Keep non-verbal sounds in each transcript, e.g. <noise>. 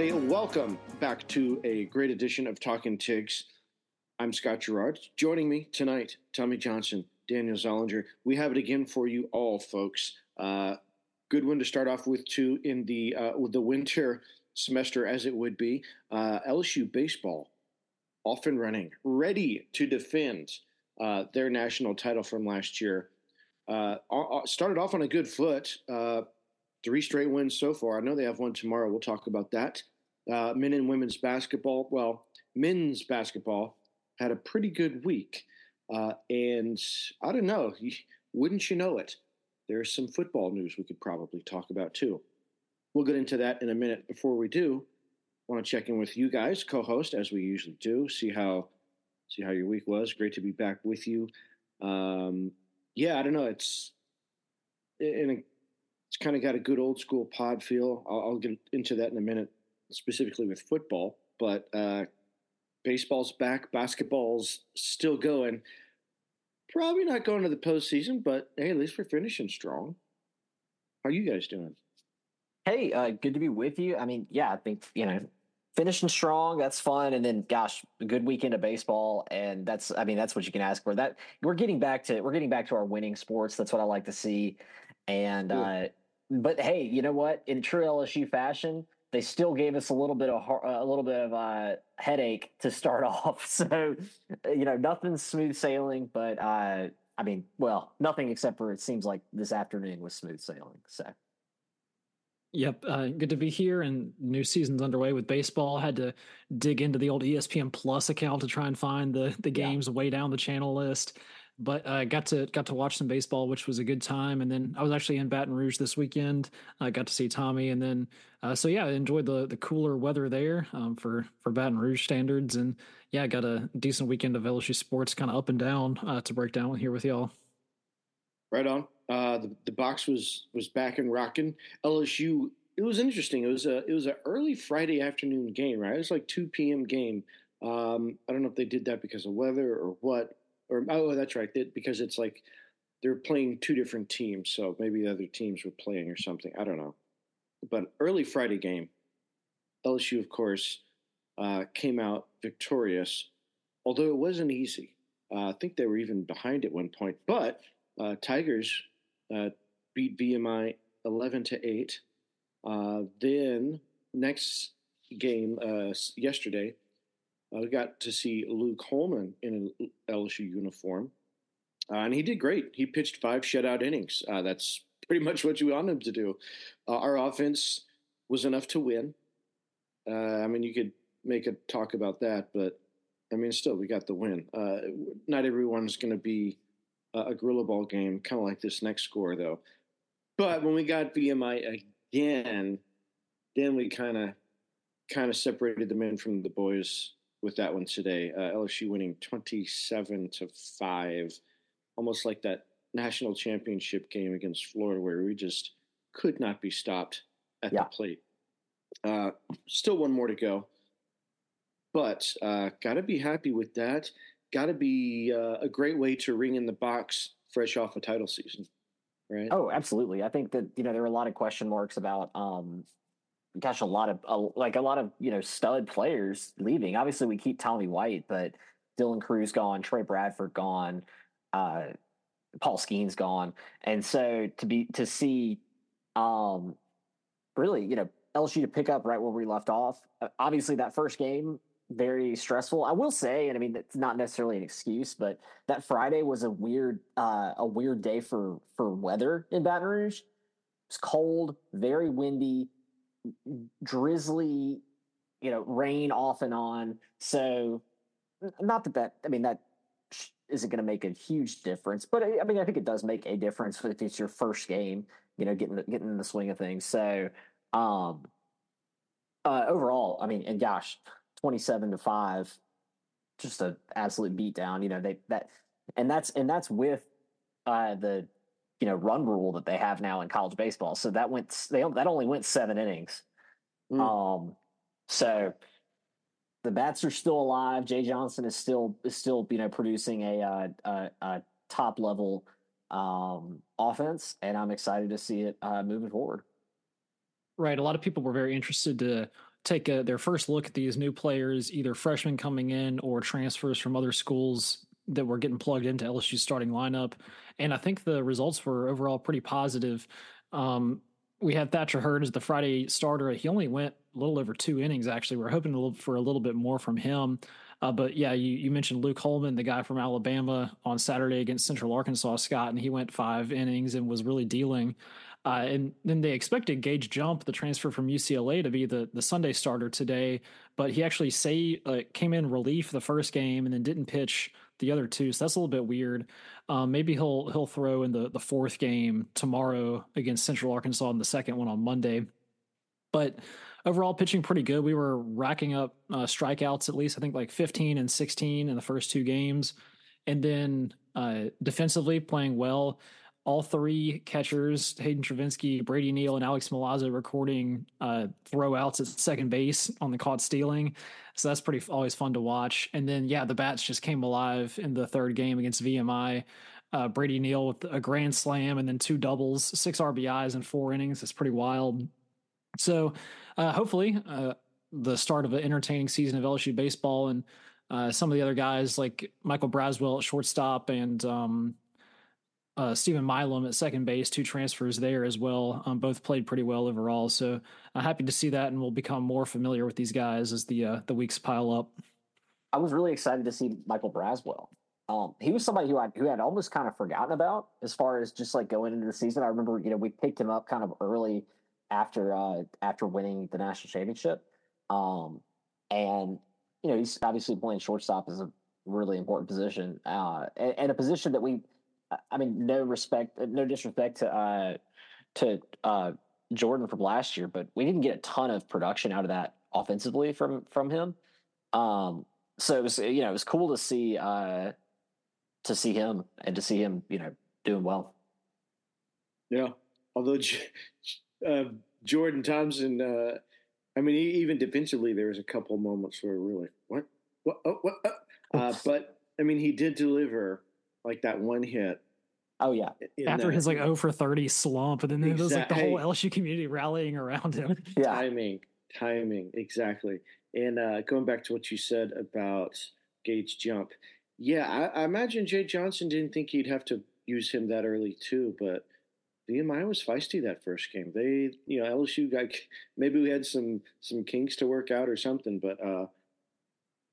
everybody. Welcome back to a great edition of Talking Tigs. I'm Scott Gerard. Joining me tonight, Tommy Johnson, Daniel Zollinger. We have it again for you all, folks. Uh, good one to start off with, too, in the uh, with the winter semester, as it would be. Uh, LSU baseball off and running, ready to defend uh, their national title from last year. Uh, started off on a good foot. Uh, three straight wins so far. I know they have one tomorrow. We'll talk about that. Uh, men and women's basketball. Well, men's basketball had a pretty good week. Uh, and I don't know, <laughs> wouldn't you know it? There's some football news we could probably talk about too. We'll get into that in a minute. Before we do, I want to check in with you guys, co-host, as we usually do. See how see how your week was. Great to be back with you. Um, yeah, I don't know. It's in a it's kind of got a good old school pod feel. I'll, I'll, get into that in a minute, specifically with football. But uh, baseball's back, basketball's still going. Probably not going to the postseason, but hey, at least we're finishing strong. How are you guys doing? Hey, uh, good to be with you. I mean, yeah, I think you know finishing strong that's fun and then gosh a good weekend of baseball and that's i mean that's what you can ask for that we're getting back to we're getting back to our winning sports that's what i like to see and uh but hey, you know what? In true LSU fashion, they still gave us a little bit of a little bit of a headache to start <laughs> off. So, you know, nothing's smooth sailing, but uh, I mean, well, nothing except for it seems like this afternoon was smooth sailing. So. Yep, uh, good to be here. And new season's underway with baseball. Had to dig into the old ESPN Plus account to try and find the the games yeah. way down the channel list but I uh, got to got to watch some baseball, which was a good time. And then I was actually in Baton Rouge this weekend. I got to see Tommy, and then uh, so yeah, I enjoyed the the cooler weather there um, for for Baton Rouge standards. And yeah, I got a decent weekend of LSU sports, kind of up and down uh, to break down here with y'all. Right on. Uh, the the box was was back and rocking. LSU. It was interesting. It was a it was an early Friday afternoon game, right? It was like two p.m. game. Um, I don't know if they did that because of weather or what, or oh, that's right, because it's like they're playing two different teams, so maybe the other teams were playing or something. I don't know. But early Friday game, LSU, of course, uh, came out victorious, although it wasn't easy. Uh, I think they were even behind at one point, but uh, Tigers uh, beat VMI eleven to eight. Uh, then next game uh, yesterday, I got to see Luke Holman in an LSU uniform, uh, and he did great. He pitched five shutout innings. Uh, that's pretty much what you want him to do. Uh, our offense was enough to win. Uh, I mean, you could make a talk about that, but I mean, still, we got the win. Uh, not everyone's going to be a gorilla ball game, kind of like this next score, though. But when we got VMI again, then we kind of kind of separated the men from the boys with that one today. Uh, LSU winning 27 to 5, almost like that national championship game against Florida where we just could not be stopped at yeah. the plate. Uh, still one more to go. But uh, got to be happy with that. Got to be uh, a great way to ring in the box fresh off a title season, right? Oh, absolutely. I think that you know there were a lot of question marks about um, gosh, a lot of uh, like a lot of you know stud players leaving. Obviously, we keep Tommy White, but Dylan Crews gone, Trey Bradford gone, uh, Paul Skenes gone, and so to be to see, um, really, you know, LSU to pick up right where we left off. Uh, obviously, that first game very stressful. I will say, and I mean, it's not necessarily an excuse, but that Friday was a weird, uh, a weird day for for weather in Baton Rouge. It's cold, very windy, drizzly, you know, rain off and on. So, not that that I mean that isn't going to make a huge difference, but I, I mean I think it does make a difference if it's your first game, you know, getting getting in the swing of things. So, um, uh, overall, I mean, and gosh, twenty seven to five, just an absolute beatdown. You know, they that and that's and that's with uh, the you know run rule that they have now in college baseball. So that went they that only went seven innings. Mm. Um, so the bats are still alive. Jay Johnson is still is still you know producing a uh, a, a top level um, offense, and I'm excited to see it uh, moving forward. Right, a lot of people were very interested to take a, their first look at these new players, either freshmen coming in or transfers from other schools that were getting plugged into LSU's starting lineup. And I think the results were overall pretty positive. Um, we had Thatcher Hurd as the Friday starter. He only went a little over two innings, actually. We're hoping for a little bit more from him. Uh, but yeah, you, you mentioned Luke Holman, the guy from Alabama, on Saturday against Central Arkansas, Scott, and he went five innings and was really dealing. Uh, and then they expected Gage Jump, the transfer from UCLA, to be the the Sunday starter today, but he actually say uh, came in relief the first game and then didn't pitch the other two. So that's a little bit weird. Um, maybe he'll he'll throw in the the fourth game tomorrow against Central Arkansas and the second one on Monday. But overall, pitching pretty good. We were racking up uh, strikeouts at least I think like 15 and 16 in the first two games, and then uh, defensively playing well all three catchers, Hayden Travinski, Brady Neal, and Alex Milazzo recording uh, throwouts at second base on the caught stealing. So that's pretty always fun to watch. And then, yeah, the bats just came alive in the third game against VMI. Uh, Brady Neal with a grand slam and then two doubles, six RBIs in four innings. That's pretty wild. So uh, hopefully, uh, the start of an entertaining season of LSU baseball and uh, some of the other guys like Michael Braswell at shortstop and um, uh, Steven Milam at second base, two transfers there as well. Um, both played pretty well overall. So I'm happy to see that, and we'll become more familiar with these guys as the uh, the weeks pile up. I was really excited to see Michael Braswell. Um, he was somebody who I who had almost kind of forgotten about as far as just like going into the season. I remember, you know, we picked him up kind of early after uh, after winning the national championship, um, and you know he's obviously playing shortstop is a really important position, uh, and, and a position that we I mean, no respect, uh, no disrespect to uh, to uh, Jordan from last year, but we didn't get a ton of production out of that offensively from from him. Um, so it was you know it was cool to see uh, to see him and to see him you know doing well. Yeah, although uh, Jordan Thompson, uh, I mean, even defensively, there was a couple moments where we are like, what, what, oh, what? Uh, <laughs> but I mean, he did deliver like that one hit. Oh yeah. After his like 0 for 30 slump, and then exactly. there's like the whole LSU community rallying around him. <laughs> Yeah. Timing. Timing. Exactly. And uh, going back to what you said about Gage Jump. Yeah, I, I imagine Jay Johnson didn't think he'd have to use him that early too, but VMI was feisty that first game. They, you know, LSU got <laughs> maybe we had some some kinks to work out or something, but uh,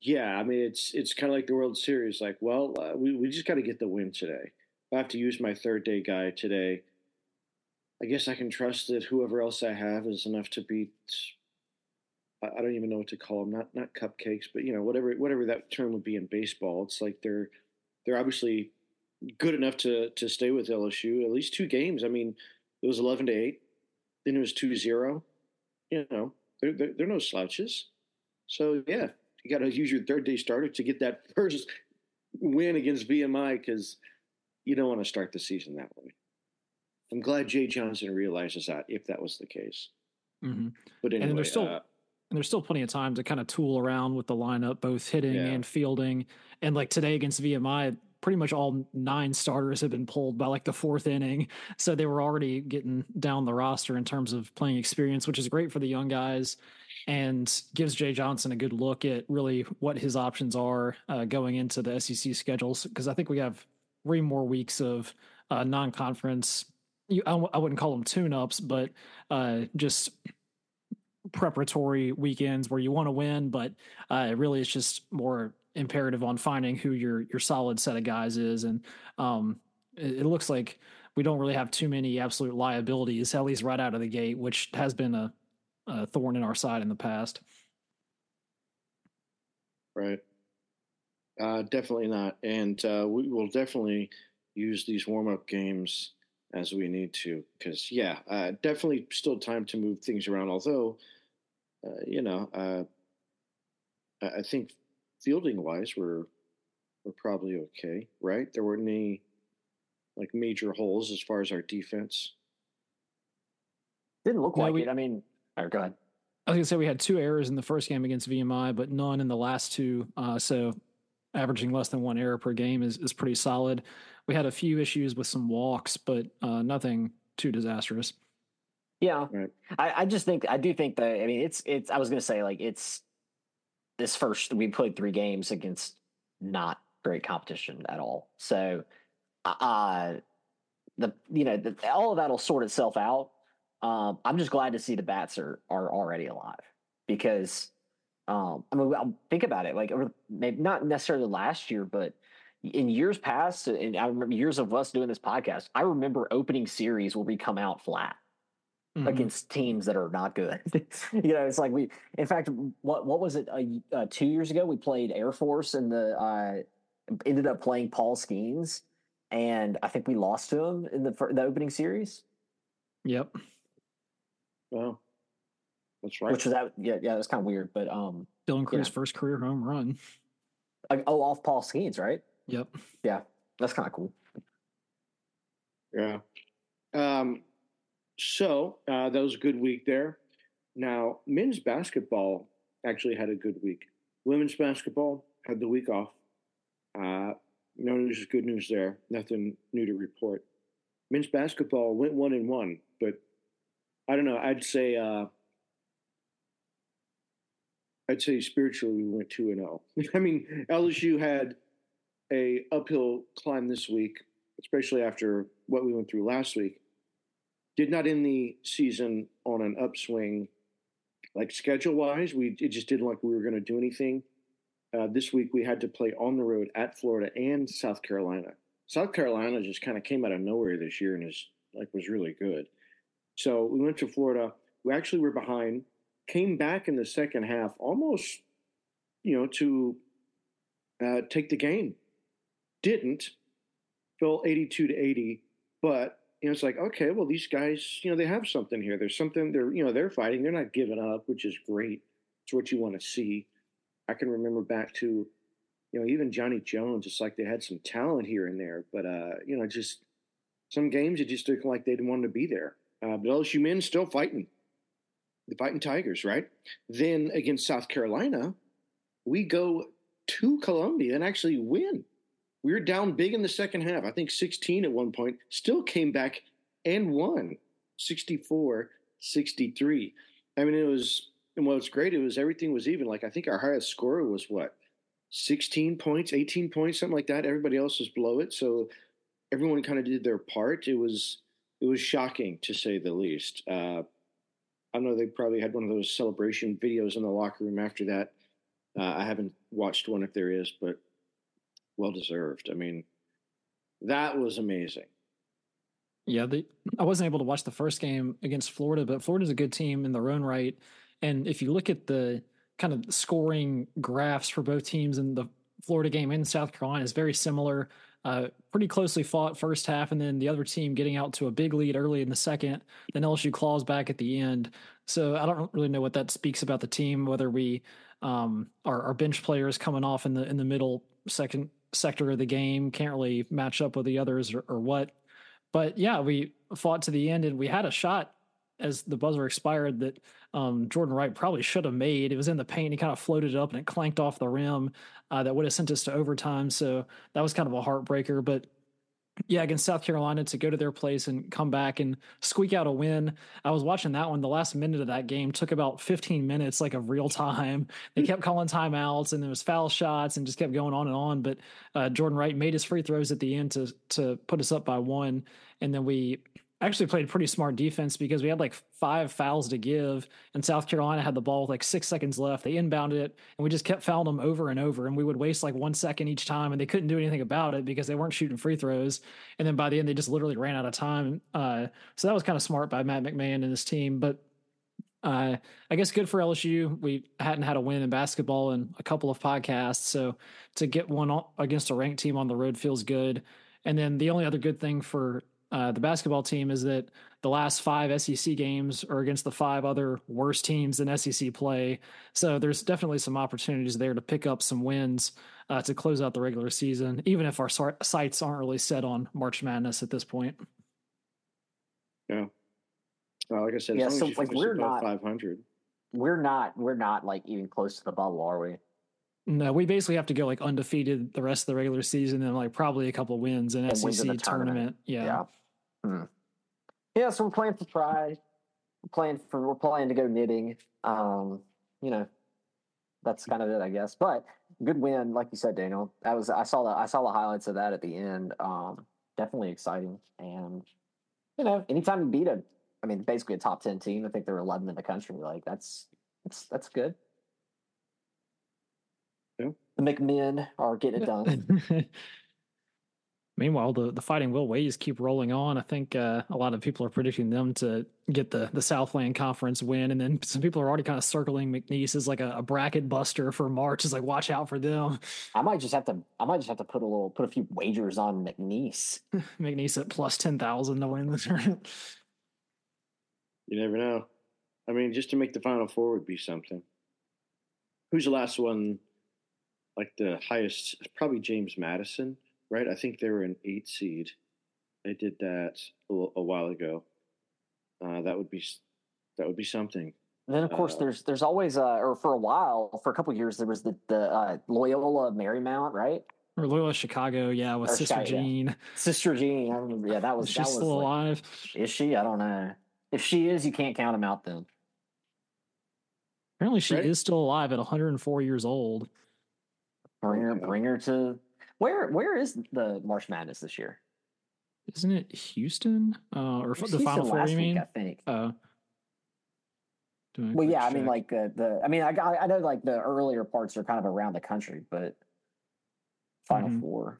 yeah, I mean, it's it's kind of like the World Series. Like, well, uh, we we just got to get the win today. I have to use my third day guy today. I guess I can trust that whoever else I have is enough to beat. I don't even know what to call them. Not not cupcakes, but you know whatever whatever that term would be in baseball. It's like they're they're obviously good enough to to stay with LSU at least two games. I mean, it was eleven to eight, then it was 2-0. You know, they're, they're, they're no slouches. So yeah, you got to use your third day starter to get that <laughs> first win against VMI because you don't want to start the season that way. I'm glad Jay Johnson realizes that if that was the case. Mm-hmm. But anyway, and there's still uh, and there's still plenty of time to kind of tool around with the lineup, both hitting yeah. and fielding. And like today against VMI, pretty much all nine starters have been pulled by like the fourth inning, so they were already getting down the roster in terms of playing experience, which is great for the young guys and gives Jay Johnson a good look at really what his options are uh, going into the SEC schedules. Because I think we have three more weeks of uh, non-conference. You, I w- I wouldn't call them tune-ups, but uh, just preparatory weekends where you want to win, but uh, really it's just more imperative on finding who your your solid set of guys is, and um, it, it looks like we don't really have too many absolute liabilities, at least right out of the gate, which has been a a thorn in our side in the past. Right. Uh, definitely not. And uh, we will definitely use these warm up games as we need to. Because, yeah, uh, definitely still time to move things around. Although, uh, you know, uh, I think fielding wise, we're, we're probably okay, right? There weren't any like major holes as far as our defense. Didn't look like we, it. I mean, or go ahead. I was gonna say we had two errors in the first game against VMI, but none in the last two. Uh, so averaging less than one error per game is is pretty solid. We had a few issues with some walks, but uh, nothing too disastrous. Yeah, Right. I, I just think I do think that I mean it's it's I was gonna say like it's this first we played three games against not great competition at all. So uh the you know the, all of that'll sort itself out. Um, I'm just glad to see the bats are are already alive because um, I mean I'll think about it like maybe not necessarily last year, but in years past, and I remember years of us doing this podcast, I remember opening series where we come out flat Mhm. against teams that are not good. <laughs> you know, it's like we. In fact, what what was it? Uh, uh, two years ago, we played Air Force, and the uh, ended up playing Paul Skenes, and I think we lost to him in the fir- the opening series, Yep. Well, That's right. which was that. Yeah, yeah, it was kind of weird, but um, Dylan Crews' Yeah. first career home run. like, oh, off Paul Skenes, right? Yep. Yeah, that's kind of cool. Yeah. Um, so uh, that was a good week there. Now, men's basketball actually had a good week. Women's basketball had the week off. Uh, no news is good news there. Nothing new to report. Men's basketball went one and one, but I don't know. I'd say uh, I'd say spiritually we went two and zero. <laughs> I mean, LSU had a uphill climb this week, especially after what we went through last week. Did not end the season on an upswing, like schedule wise. We it just didn't like we were going to do anything. Uh, this week we had to play on the road at Florida and South Carolina. South Carolina just kind of came out of nowhere this year and is like was really good. So we went to Florida. We actually were behind, came back in the second half, almost, you know, to uh, take the game. Didn't fell eighty-two to eighty, but know it's like okay, well these guys, you know, they have something here. There's something they're, you know, they're fighting. They're not giving up, which is great. It's what you want to see. I can remember back to, you know, even Johnny Jones. It's like they had some talent here and there, but uh, you know, just some games it just looked like they didn't want to be there. Uh, but LSU men still fighting, the fighting Tigers, right? Then against South Carolina, we go to Columbia and actually win. We were down big in the second half. I think 16 at one point, still came back and won 64 63. I mean, it was, and what's great, it was everything was even. Like, I think our highest score was what, 16 points, 18 points, something like that. Everybody else was below it. So everyone kind of did their part. It was, it was shocking to say the least. Uh, I know they probably had one of those celebration videos in the locker room after that. Uh, I haven't watched one if there is, but well deserved. I mean, that was amazing. Yeah, the, I wasn't able to watch the first game against Florida, but Florida's a good team in their own right. And if you look at the kind of scoring graphs for both teams in the Florida game and South Carolina, is very similar. Uh, pretty closely fought first half, and then the other team getting out to a big lead early in the second. Then LSU claws back at the end. So I don't really know what that speaks about the team. Whether we um, our, our bench players coming off in the in the middle second sector of the game can't really match up with the others or, or what. But yeah, we fought to the end, and we had a shot as the buzzer expired that um, Jordan Wright probably should have made. It was in the paint. He kind of floated it up and it clanked off the rim. Uh, that would have sent us to overtime. So that was kind of a heartbreaker. But yeah, against South Carolina to go to their place and come back and squeak out a win. I was watching that one. The last minute of that game took about 15 minutes, like of real time. They kept calling timeouts and there was foul shots and just kept going on and on. But uh, Jordan Wright made his free throws at the end to to put us up by one, and then we actually played pretty smart defense because we had like five fouls to give, and South Carolina had the ball with like six seconds left. They inbounded it, and we just kept fouling them over and over, and we would waste like one second each time, and they couldn't do anything about it because they weren't shooting free throws. And then by the end, they just literally ran out of time. Uh, so that was kind of smart by Matt McMahon and his team, but. Uh, I guess good for LSU. We hadn't had a win in basketball in a couple of podcasts, so to get one against a ranked team on the road feels good. And then the only other good thing for uh, the basketball team is that the last five SEC games are against the five other worst teams in SEC play. So there's definitely some opportunities there to pick up some wins uh, to close out the regular season, even if our sights aren't really set on March Madness at this point. Yeah. Well, like I said, yeah, so like we're not 500. We're not. We're not like even close to the bubble, are we? No, we basically have to go like undefeated the rest of the regular season and like probably a couple wins in And SEC wins in tournament. tournament. Yeah. Yeah. Hmm. Yeah. So we're playing for pride. playing for we're playing to go knitting. Um, you know, that's kind of it, I guess. But good win, like you said, Daniel. That was I saw the I saw the highlights of that at the end. Um, definitely exciting, and you know, anytime you beat a, I mean, basically a top ten team. I think they're 11 in the country. Like that's that's that's good. Yeah. The McMinn are getting it done. <laughs> Meanwhile, the, the Fighting Wilways keep rolling on. I think uh, a lot of people are predicting them to get the, the Southland Conference win. And then some people are already kind of circling McNeese as like a, a bracket buster for March. Is like, watch out for them. I might just have to I might just have to put a little put a few wagers on McNeese. <laughs> McNeese at plus 10,000 to win the tournament. You never know. I mean, just to make the Final Four would be something. Who's the last one? Like the highest, probably James Madison, right? I think they were an eight seed. They did that a, a while ago. Uh, that would be that would be something. And then of course Uh, there's there's always uh or for a while for a couple years there was the the uh, Loyola Marymount right Or Loyola Chicago, yeah, with Or Sister Chicago, yeah. Jean. Sister Jean I remember yeah that was Is that she was still like- alive? is she I don't know if she is you can't count them out then Apparently, she Right. is still alive at 104 years old. Bring her bring her to where where is the March Madness this year Isn't it Houston? Uh, or It was the Final Four, last you week, mean? I think Uh, doing a well quick yeah I mean like uh, the I mean I got- I know like the earlier parts are kind of around the country but Final Mhm. Four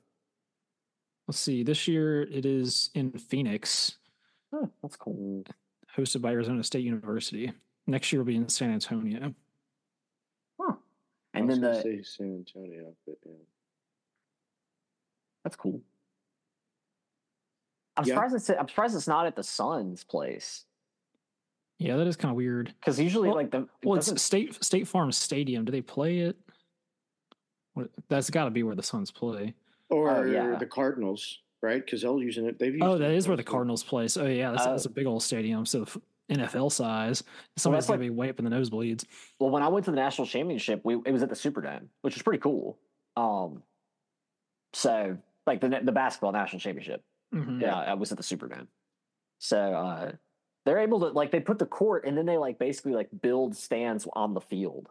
Let's see. This year it is in Phoenix, Huh, that's cool hosted by Arizona State University. Next year will be in San Antonio. Huh. And then the say San Antonio, but yeah. That's cool. I'm Yeah. surprised it's I'm surprised it's not at the Suns' place Yeah, that is kind of weird. because usually Well- like the it Well, it's State State Farm Stadium. Do they play it? That's got to be where the Suns play. Or Oh, yeah. the Cardinals, right? Because they'll using it. They've used Oh, that is where the. Cardinals play. So, oh, yeah, that's, Oh. that's a big old stadium. So f- NFL size. Somebody's that's gonna like- be way up in the nosebleeds. well when I went to the national championship we it was at the Superdome which was pretty cool. Um, so like the the basketball national championship Mhm. yeah I was at the Superdome. So uh, they're able to like they put the court and then they like basically like build stands on the field.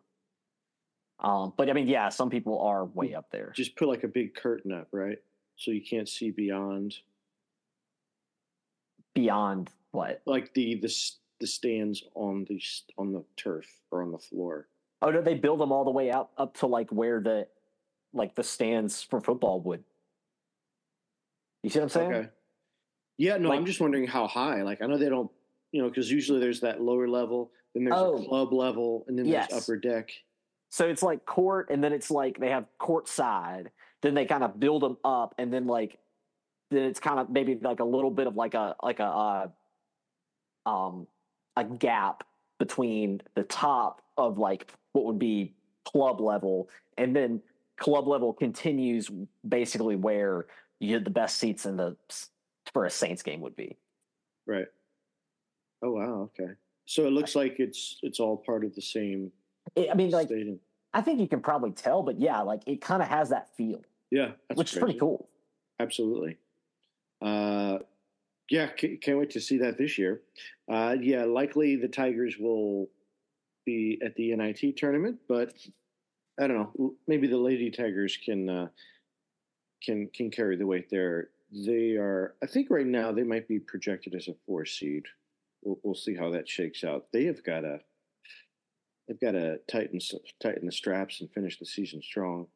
Um, but I mean yeah some people are way up there. Just put like a big curtain up, right? So you can't see beyond, beyond what like the the s- the stands on the on the turf or on the floor. Oh no, they build them all the way out up to like where the like the stands for football would. You see what I'm saying? Okay. Yeah, no, Like- I'm just wondering how high. Like, I know they don't, you know, because usually there's that lower level, then there's Oh. a club level, and then Yes. there's upper deck. So it's like court, and then it's like they have court side. Then they kind of build them up, and then like then it's kind of maybe like a little bit of like a like a uh, um a gap between the top of like what would be club level, and then club level continues basically where you had the best seats in the for a Saints game would be. Right. Oh wow. Okay. So it looks like it's it's all part of the same I mean, like stadium. I think you can probably tell, but yeah, like it kind of has that feel, Yeah, which is pretty cool. Absolutely. Uh, yeah, can't wait to see that this year. Uh, yeah, likely the Tigers will be at the NIT tournament, but I don't know. Maybe the Lady Tigers can uh, can can carry the weight there. They are, I think, right now they might be projected as a four seed. We'll, we'll see how that shakes out. They have got a they've got to tighten tighten the straps and finish the season strong.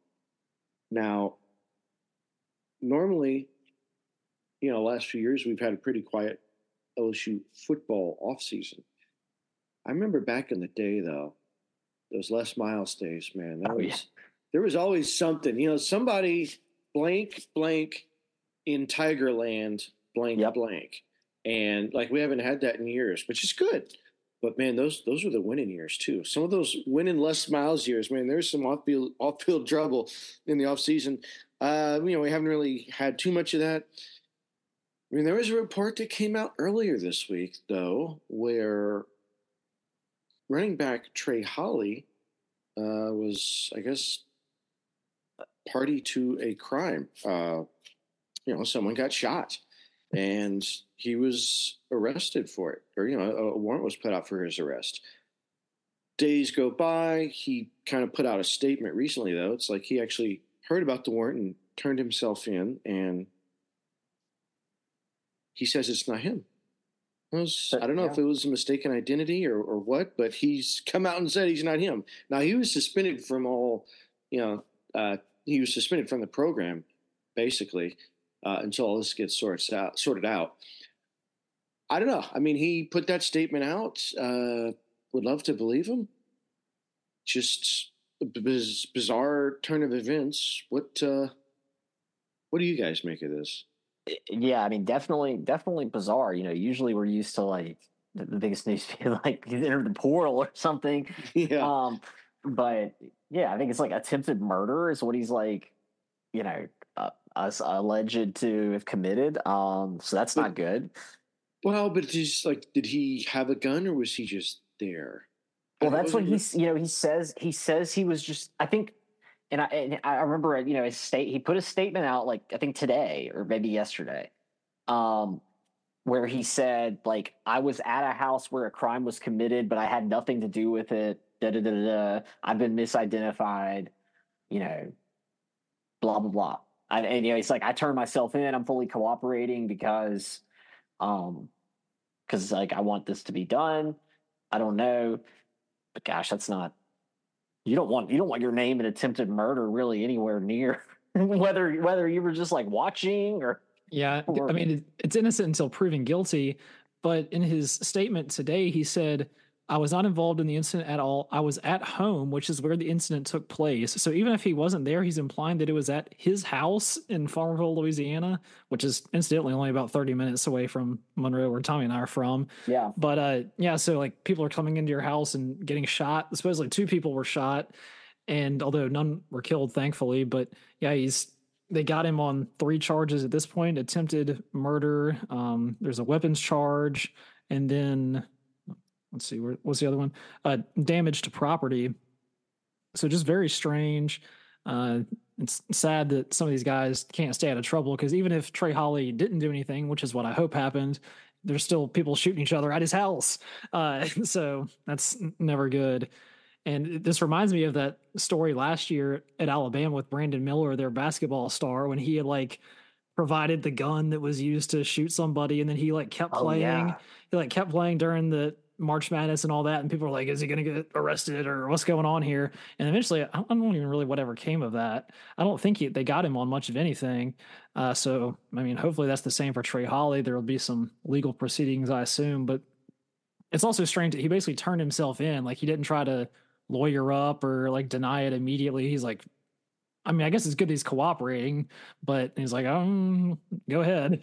Now, normally, you know, last few years we've had a pretty quiet LSU football offseason. I remember back in the day, though, those Les Miles days, man. That Oh, was yeah. there was always something. You know, somebody blank blank in Tigerland blank Yep. blank, and like we haven't had that in years, which is good. But man, those those were the winning years too. Some of those winning Les Miles years, man. There's some off field off field <laughs> trouble in the off season. Uh, you know, we haven't really had too much of that. I mean, there was a report that came out earlier this week, though, where running back Trey Holly uh, was, I guess, party to a crime. Uh, you know, someone got shot, and he was arrested for it, or you know, a, a warrant was put out for his arrest. Days go by. He kind of put out a statement recently, though. It's like he actually heard about the warrant and turned himself in, and he says it's not him. Was, I don't know yeah. if it was a mistaken identity or, or what, but he's come out and said he's not him. Now he was suspended from all, you know, uh, he was suspended from the program basically uh, until all this gets sorted out. Sorted out. I don't know. I mean, he put that statement out. Uh, would love to believe him. Just biz- bizarre turn of events. What uh, What do you guys make of this? Yeah, I mean, definitely, definitely bizarre. You know, usually we're used to like the, the biggest <laughs> news being like the portal or something. <laughs> Yeah. Um, but yeah, I think it's like attempted murder is what he's like, you know, uh, us alleged to have committed. Um, so that's but, not good. Well, but he's like, did he have a gun or was he just there? Well, that's what he's. You know, he says he says he was just. I think, and I and I remember you know his state. He put a statement out like I think today or maybe yesterday, um, where he said like I was at a house where a crime was committed, but I had nothing to do with it. Da da da da. I've been misidentified. You know, blah blah blah. I, and you know, he's like I turned myself in. I'm fully cooperating because, um, because like I want this to be done. I don't know, but gosh, that's not. You don't want you don't want your name in attempted murder really anywhere near <laughs> whether whether you were just like watching or yeah. Or, I mean, it's innocent until proven guilty. But in his statement today, he said I was not involved in the incident at all. I was at home, which is where the incident took place. So even if he wasn't there, he's implying that it was at his house in Farmerville, Louisiana, which is incidentally only about 30 minutes away from Monroe, where Tommy and I are from. Yeah. But uh, yeah, so like people are coming into your house and getting shot. Supposedly two people were shot, and although none were killed, thankfully. But yeah, he's they got him on three charges at this point: attempted murder. Um, there's a weapons charge, and then let's see, where, what's the other one? Uh, damage to property. So just very strange. Uh, it's sad that some of these guys can't stay out of trouble because even if Trey Holly didn't do anything, which is what I hope happened, there's still people shooting each other at his house. Uh, <laughs> so that's never good. And this reminds me of that story last year at Alabama with Brandon Miller, their basketball star, when he had like provided the gun that was used to shoot somebody, and then he like kept playing. Oh, yeah. He like kept playing during the March Madness and all that, and people are like, "Is he going to get arrested or what's going on here?" And eventually, I don't even really whatever came of that. I don't think he, they got him on much of anything. Uh, so, I mean, hopefully that's the same for Trey Holly. There will be some legal proceedings, I assume, but it's also strange that he basically turned himself in. Like he didn't try to lawyer up or like deny it immediately. He's like, I mean, I guess it's good he's cooperating, but he's like, um, go ahead.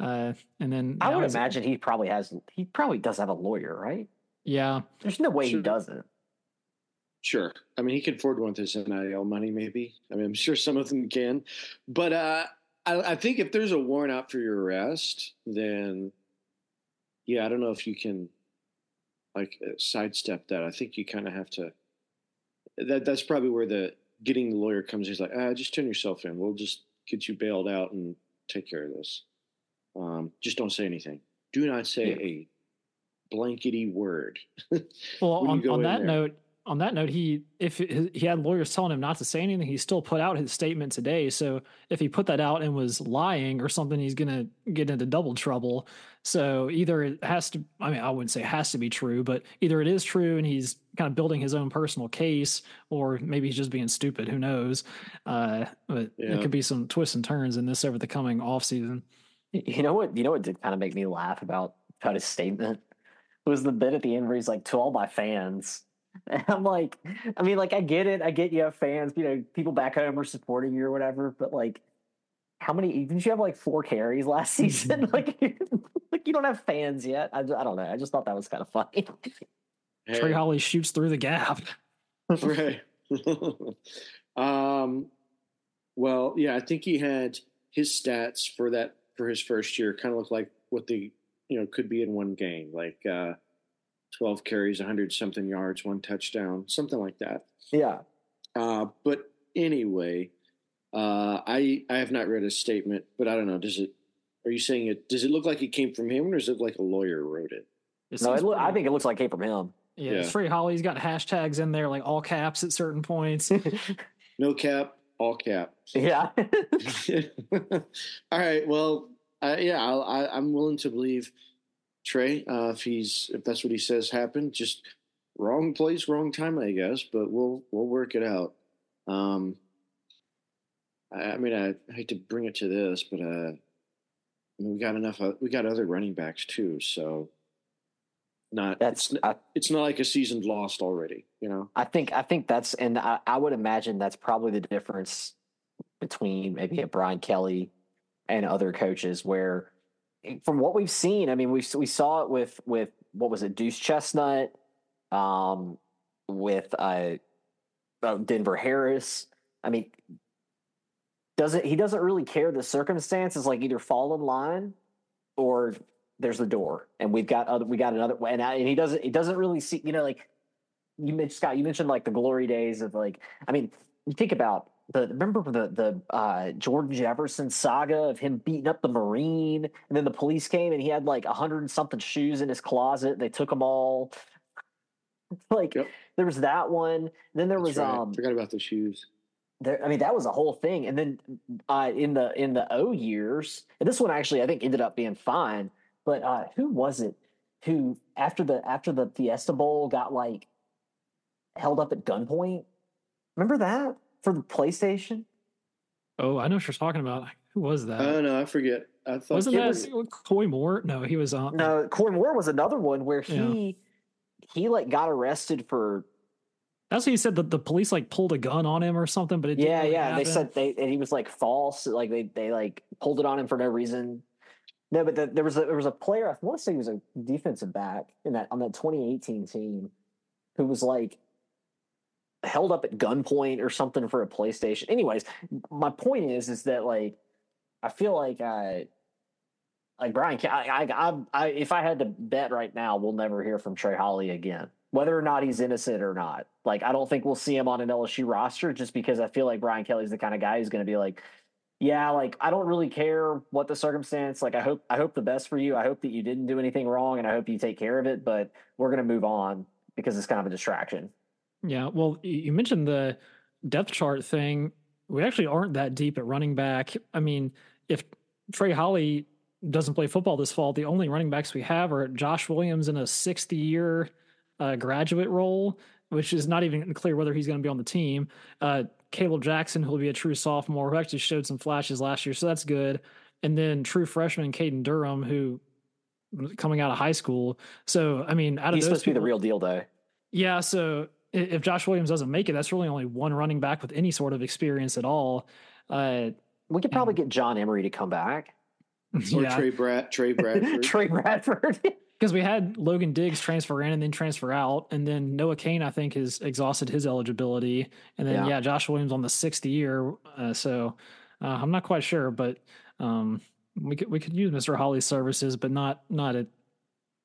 Uh, and then I would imagine he probably has. He probably does have a lawyer, right? Yeah. There's no way sure. he doesn't. Sure. I mean, he can afford one with his NIL money, maybe. I mean, I'm sure some of them can. But uh, I, I think if there's a warrant out for your arrest, then yeah, I don't know if you can like uh, sidestep that. I think you kind of have to. That that's probably where the getting the lawyer comes. He's like, ah, just turn yourself in. We'll just get you bailed out and take care of this. Um, just don't say anything. Do not say yeah. a blankety word. <laughs> well, on, on that there. note, on that note, he if he had lawyers telling him not to say anything, he still put out his statement today. So if he put that out and was lying or something, he's gonna get into double trouble. So either it has to, I mean, I wouldn't say it has to be true, but either it is true and he's kind of building his own personal case, or maybe he's just being stupid. Who knows? Uh, but yeah. it could be some twists and turns in this over the coming off season. You know what? You know what did kind of make me laugh about about his statement it was the bit at the end where he's like, "To all my fans." <laughs> And I'm like, I mean, like, I get it. I get you have fans. You know, people back home are supporting you or whatever. But like, how many? Didn't you have like four carries last <laughs> season? <laughs> like, like you don't have fans yet. I, I don't know. I just thought that was kind of funny. Hey. Trey Holly shoots through the gap. right. um. Well, yeah, I think he had his stats for that for his first year kind of looked like what the you know could be in one game, like uh, twelve carries, hundred something yards, one touchdown, something like that. Yeah. Uh, but anyway, uh, I I have not read a statement, but I don't know. Does it Are you saying it? Does it look like it came from him, or is it like a lawyer wrote it? It No, it look, I think it looks like it came from him. yeah, Yeah. it's Trey Holly's got hashtags in there, like all caps at certain points. <laughs> No cap, all cap. yeah. <laughs> <laughs> all right. Well, uh, yeah, I'll, I, I'm willing to believe Trey uh, if he's if that's what he says happened. Just wrong place, wrong time, I guess. But we'll we'll work it out. Um, I, I mean, I, hate to bring it to this, but uh, I mean, we got enough. Uh, we got other running backs too, so not That's it's, I, it's not like a season's lost already. You know. I think I think that's and I, I would imagine that's probably the difference between maybe a Brian Kelly and other coaches where eh, from what we've seen, I mean we we saw it with with what was it Deuce Chestnut um with uh uh, Denver Harris. I mean doesn't he doesn't really care the circumstances like either fall in line or there's the door and we've got other we got another and, I, and he doesn't he doesn't really see you know like you mentioned Scott, you mentioned like the glory days of like, I mean, you think about the remember the the uh, Jordan Jefferson saga of him beating up the Marine, and then the police came and he had like a hundred and something shoes in his closet. They took them all. <laughs> Like Yep. there was that one. Then there That's was right. um Forgot about the shoes. there i mean that was a whole thing and then uh in the in the o years and this one actually i think ended up being fine but uh who was it who after the after the fiesta bowl got like held up at gunpoint remember that for the playstation oh, I know what you're talking about. Who was that? Oh no, I forget. I thought Wasn't it that was- Coy Moore? No, he was on. no corey moore was another one where he he like got arrested for That's what he said that the police like pulled a gun on him or something, but it didn't yeah really yeah they said they and he was like false like they they like pulled it on him for no reason no but the, there was a there was a player i want to say he was a defensive back in that on that 2018 team who was like held up at gunpoint or something for a playstation anyways my point is is that like i feel like i like brian I, I, I if i had to bet right now we'll never hear from trey holly again whether or not he's innocent or not. Like, I don't think we'll see him on an LSU roster just because I feel like Brian Kelly's the kind of guy who's going to be like, yeah, like I don't really care what the circumstance. Like, I hope I hope the best for you. I hope that you didn't do anything wrong, and I hope you take care of it. But we're going to move on because it's kind of a distraction. Yeah, well, you mentioned the depth chart thing. We actually aren't that deep at running back. I mean, if Trey Holly doesn't play football this fall, the only running backs we have are Josh Williams in a sixth year uh, graduate role, which is not even clear whether he's going to be on the team. Uh, Kaleb Jackson, who will be a true sophomore, who actually showed some flashes last year, so that's good. And then true freshman Caden Durham, who coming out of high school. So, I mean, out of He's those supposed to be the real deal, though. yeah, so if Josh Williams doesn't make it, that's really only one running back with any sort of experience at all. Uh, We could probably get John Emery to come back. or yeah, Trey Brad Trey <laughs> Bradford. Trey Bradford. <laughs> because we had Logan Diggs transfer in and then transfer out, and then Noah Cain, I think, has exhausted his eligibility, and then Yeah. yeah, Josh Williams on the sixth year. Uh, so uh, I'm not quite sure, but um, we could we could use Mr. Holly's services, but not not at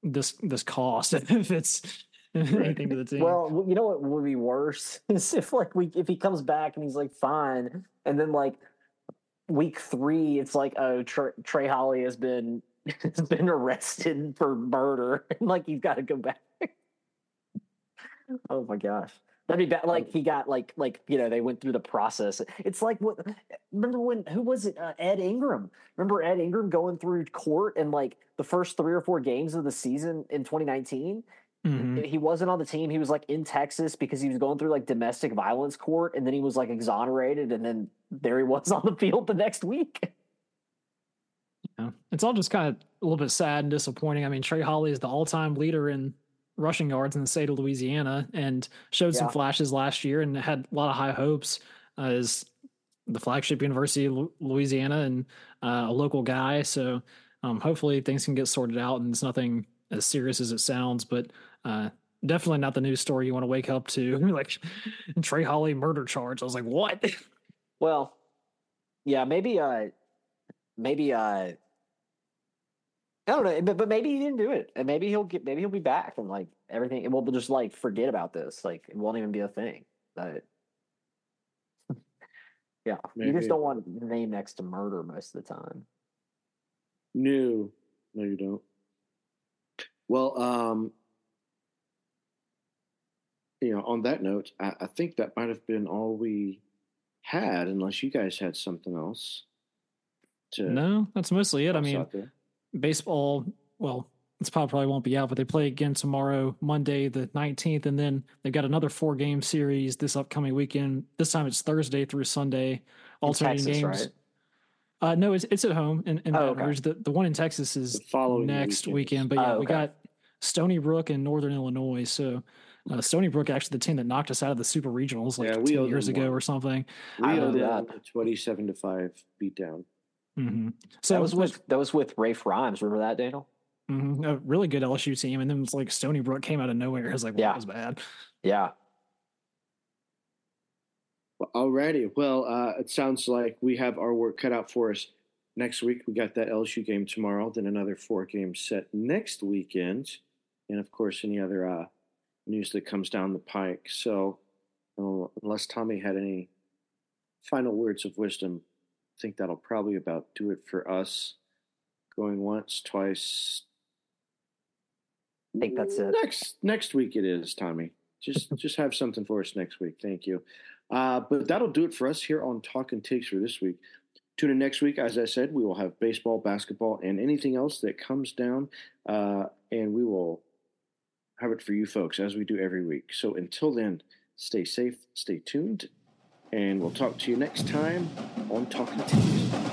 this this cost <laughs> if it's <laughs> anything to the team. Well, you know what would be worse <laughs> is if like we if he comes back and he's like fine, and then like week three, it's like oh Trey, Trey Holly has been has been arrested for murder, <laughs> and like he's got to go back. oh my gosh. That'd be bad. Like he got like like you know they went through the process. It's like what? Remember when? Who was it? Uh, Ed Ingram. Remember Ed Ingram going through court and like the first three or four games of the season in 2019 Mhm. he wasn't on the team. He was like in Texas because he was going through like domestic violence court, and then he was like exonerated, and then there he was <laughs> on the field the next week. Yeah. It's all just kind of a little bit sad and disappointing. I mean, Trey Holly is the all time leader in rushing yards in the state of Louisiana and showed some flashes last year and had a lot of high hopes uh, as the flagship University of Louisiana and uh, a local guy. So um, hopefully things can get sorted out and it's nothing as serious as it sounds, but uh, definitely not the news story you want to wake up to. <laughs> like Trey Holly murder charge. I was like, what? <laughs> Well, yeah, maybe, uh, maybe, uh, I don't know, but, but maybe he didn't do it, and maybe he'll get, maybe he'll be back, and like everything, and we'll just like forget about this, like it won't even be a thing. But <laughs> yeah, you just don't want the name next to murder most of the time. No, no, you don't. Well, um, you know, on that note, I, I think that might have been all we had, unless you guys had something else. To no, that's mostly it. I mean, baseball. Well, it's probably won't be out, but they play again tomorrow, Monday the nineteenth, and then they've got another four game series this upcoming weekend. This time it's Thursday through Sunday, alternating Texas, games. Right? Uh, no, it's it's at home in, in oh, Baton Rouge. The the one in Texas is following next weekend. weekend. But yeah, oh, okay. we got Stony Brook in Northern Illinois. So uh, Stony Brook actually the team that knocked us out of the Super Regionals like yeah, two years ago one. or something. We I owed them twenty-seven to five beatdown. Mm-hmm. So that was with that was with Raph Rhymes. Remember that, Daniel? Mm-hmm. A really good LSU team, and then it's like Stony Brook came out of nowhere. It was like, well, yeah, that was bad. Yeah. Alrighty. Well, uh, it sounds like we have our work cut out for us next week. We got that LSU game tomorrow, then another four game set next weekend, and of course, any other uh, news that comes down the pike. So, uh, unless Tommy had any final words of wisdom, I think that'll probably about do it for us. Going once, twice. I think that's it. Next next week it is, Tommy. Just <laughs> just have something for us next week. Thank you. Uh, but that'll do it for us here on Talking Tigs for this week. Tune in next week. As I said, we will have baseball, basketball, and anything else that comes down, uh, and we will have it for you folks as we do every week. So until then, stay safe, stay tuned, and we'll talk to you next time on Talking Tigs.